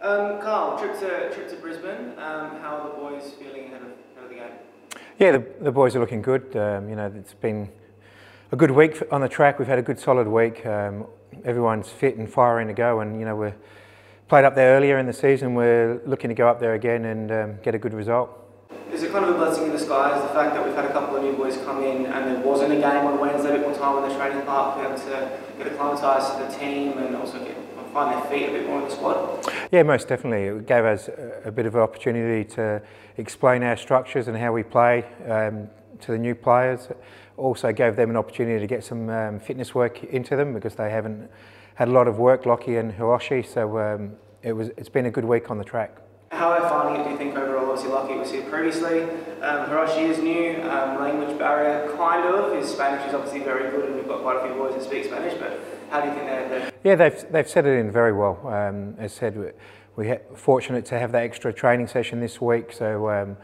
Um, Carl, trip to trip to Brisbane. Um, how are the boys feeling ahead of, ahead of the game? Yeah, the, the boys are looking good. Um, you know, it's been a good week on the track. We've had a good solid week. Um, everyone's fit and firing to go, and you know we're played up there earlier in the season. We're looking to go up there again and um, get a good result. Is it kind of a blessing in disguise the fact that we've had a couple of new boys come in and there wasn't a game on Wednesday, a bit more time in the training park for them to get acclimatised to the team and also get find their feet a bit more in the squad? Yeah, most definitely. It gave us a, a bit of an opportunity to explain our structures and how we play um, to the new players. Also gave them an opportunity to get some um, fitness work into them because they haven't had a lot of work, Lockie and Hiroshi. So um, it was, it's been a good week on the track. How are finding it, do you think, overall? Obviously, Lockie was here previously. Um, Hiroshi is new, um, language barrier, kind of. His Spanish is obviously very good, and we've got quite a few boys that speak Spanish, but how do you think they're... Yeah, they've, they've settled in very well. Um, as said, we're fortunate to have that extra training session this week, so... Um,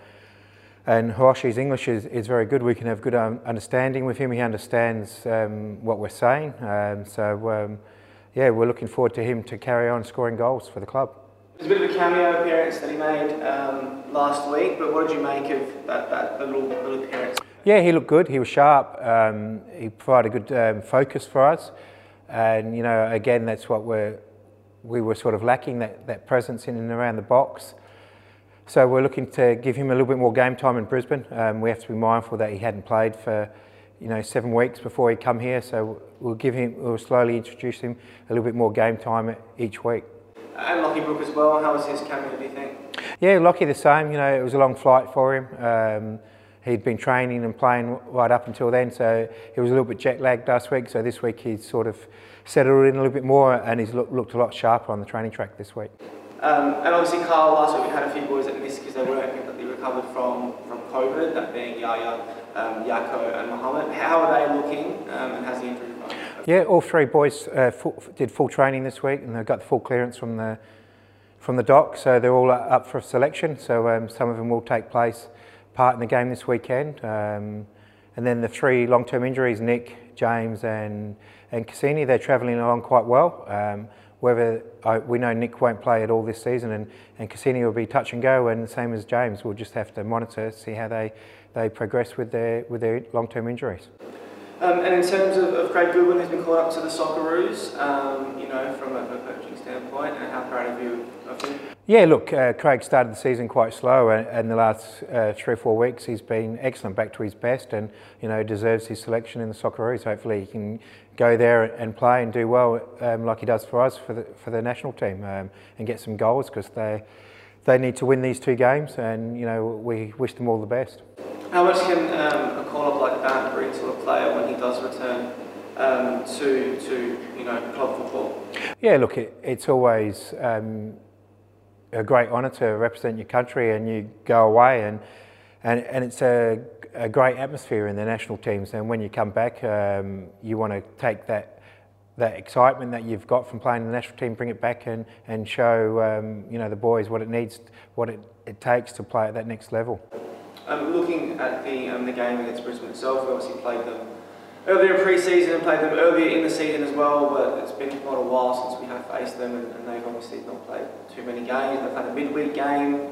and Hiroshi's English is, is very good. We can have good um, understanding with him. He understands um, what we're saying. Um, so, um, yeah, we're looking forward to him to carry on scoring goals for the club. There's a bit of a cameo appearance that he made um, last week, but what did you make of that, that little, little appearance? Yeah, he looked good. He was sharp. Um, he provided a good um, focus for us, and you know, again, that's what we're we were sort of lacking that, that presence in and around the box. So we're looking to give him a little bit more game time in Brisbane. Um, we have to be mindful that he hadn't played for you know seven weeks before he come here, so we'll give him we'll slowly introduce him a little bit more game time each week. And Lockie Brook as well. How was his cameo, do you think? Yeah, Lockie the same. You know, it was a long flight for him. Um, he'd been training and playing right up until then, so he was a little bit jet lagged last week. So this week he's sort of settled in a little bit more, and he's look, looked a lot sharper on the training track this week. Um, and obviously, Carl, last week we had a few boys that missed because they weren't completely recovered from, from COVID, that being Yaya, um, Yako, and Mohammed. How are they looking, um, and how's the injury yeah, all three boys uh, full, did full training this week and they've got the full clearance from the from the doc, so they're all up for selection. So um, some of them will take place part in the game this weekend. Um, and then the three long-term injuries, Nick, James and, and Kusini, they're travelling along quite well. Um, whether I, we know Nick won't play at all this season and, and Kusini will be touch and go and the same as James, we'll just have to monitor, see how they, they progress with their, with their long-term injuries. Um, and in terms of, of, Craig Goodwin, who's been called up to the Socceroos, um, you know, from a, a coaching standpoint, and how proud of you of him? Yeah, look, uh, Craig started the season quite slow, and, and the last uh, three or four weeks he's been excellent, back to his best, and you know deserves his selection in the Socceroos. Hopefully, he can go there and play and do well, um, like he does for us for the for the national team, um, and get some goals because they they need to win these two games, and you know we wish them all the best. How much can um, a call-up like that bring to a player when he does return um, to, to you know, club football? Yeah, look, it, it's always um, a great honour to represent your country and you go away and, and, and it's a, a great atmosphere in the national teams and when you come back um, you want to take that that excitement that you've got from playing the national team, bring it back and, and show um, you know the boys what it needs, what it, it takes to play at that next level. Um, looking at the, um, the game against Brisbane itself, we obviously played them earlier in pre-season and played them earlier in the season as well, but it's been quite a while since we have faced them and, and they've obviously not played too many games. They've had a midweek game.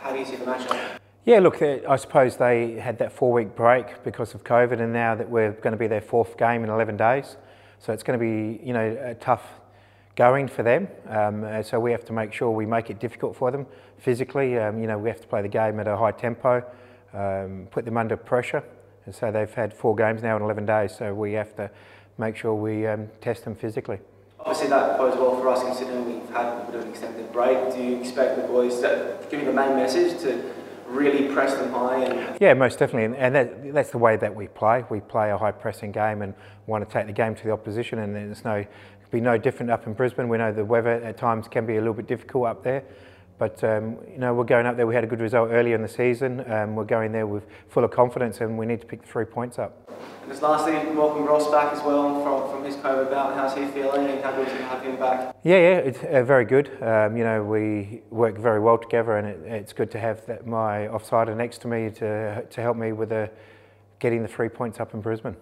How do you see the matchup? Yeah, look, I suppose they had that four-week break because of COVID and now that we're going to be their fourth game in 11 days. So it's going to be, you know, a tough going for them. Um, uh, so we have to make sure we make it difficult for them physically. Um, you know, we have to play the game at a high tempo, um, put them under pressure. And so they've had four games now in 11 days, so we have to make sure we um, test them physically. Obviously that bodes well for us considering we've had a bit of an extended break. Do you expect the boys to give you the main message to really press them high? And yeah, most definitely, and that, that's the way that we play. We play a high pressing game and want to take the game to the opposition, and there's no be no different up in Brisbane. We know the weather at times can be a little bit difficult up there. But um, you know, we're going up there. We had a good result earlier in the season. Um, we're going there with full of confidence, and we need to pick the three points up. And just lastly, welcome Ross back as well from, from his COVID bout. How's he feeling, and how good is it to have him back? Yeah, yeah, it's uh, very good. Um, you know, we work very well together, and it, it's good to have that, my offsider next to me to to help me with the, getting the three points up in Brisbane.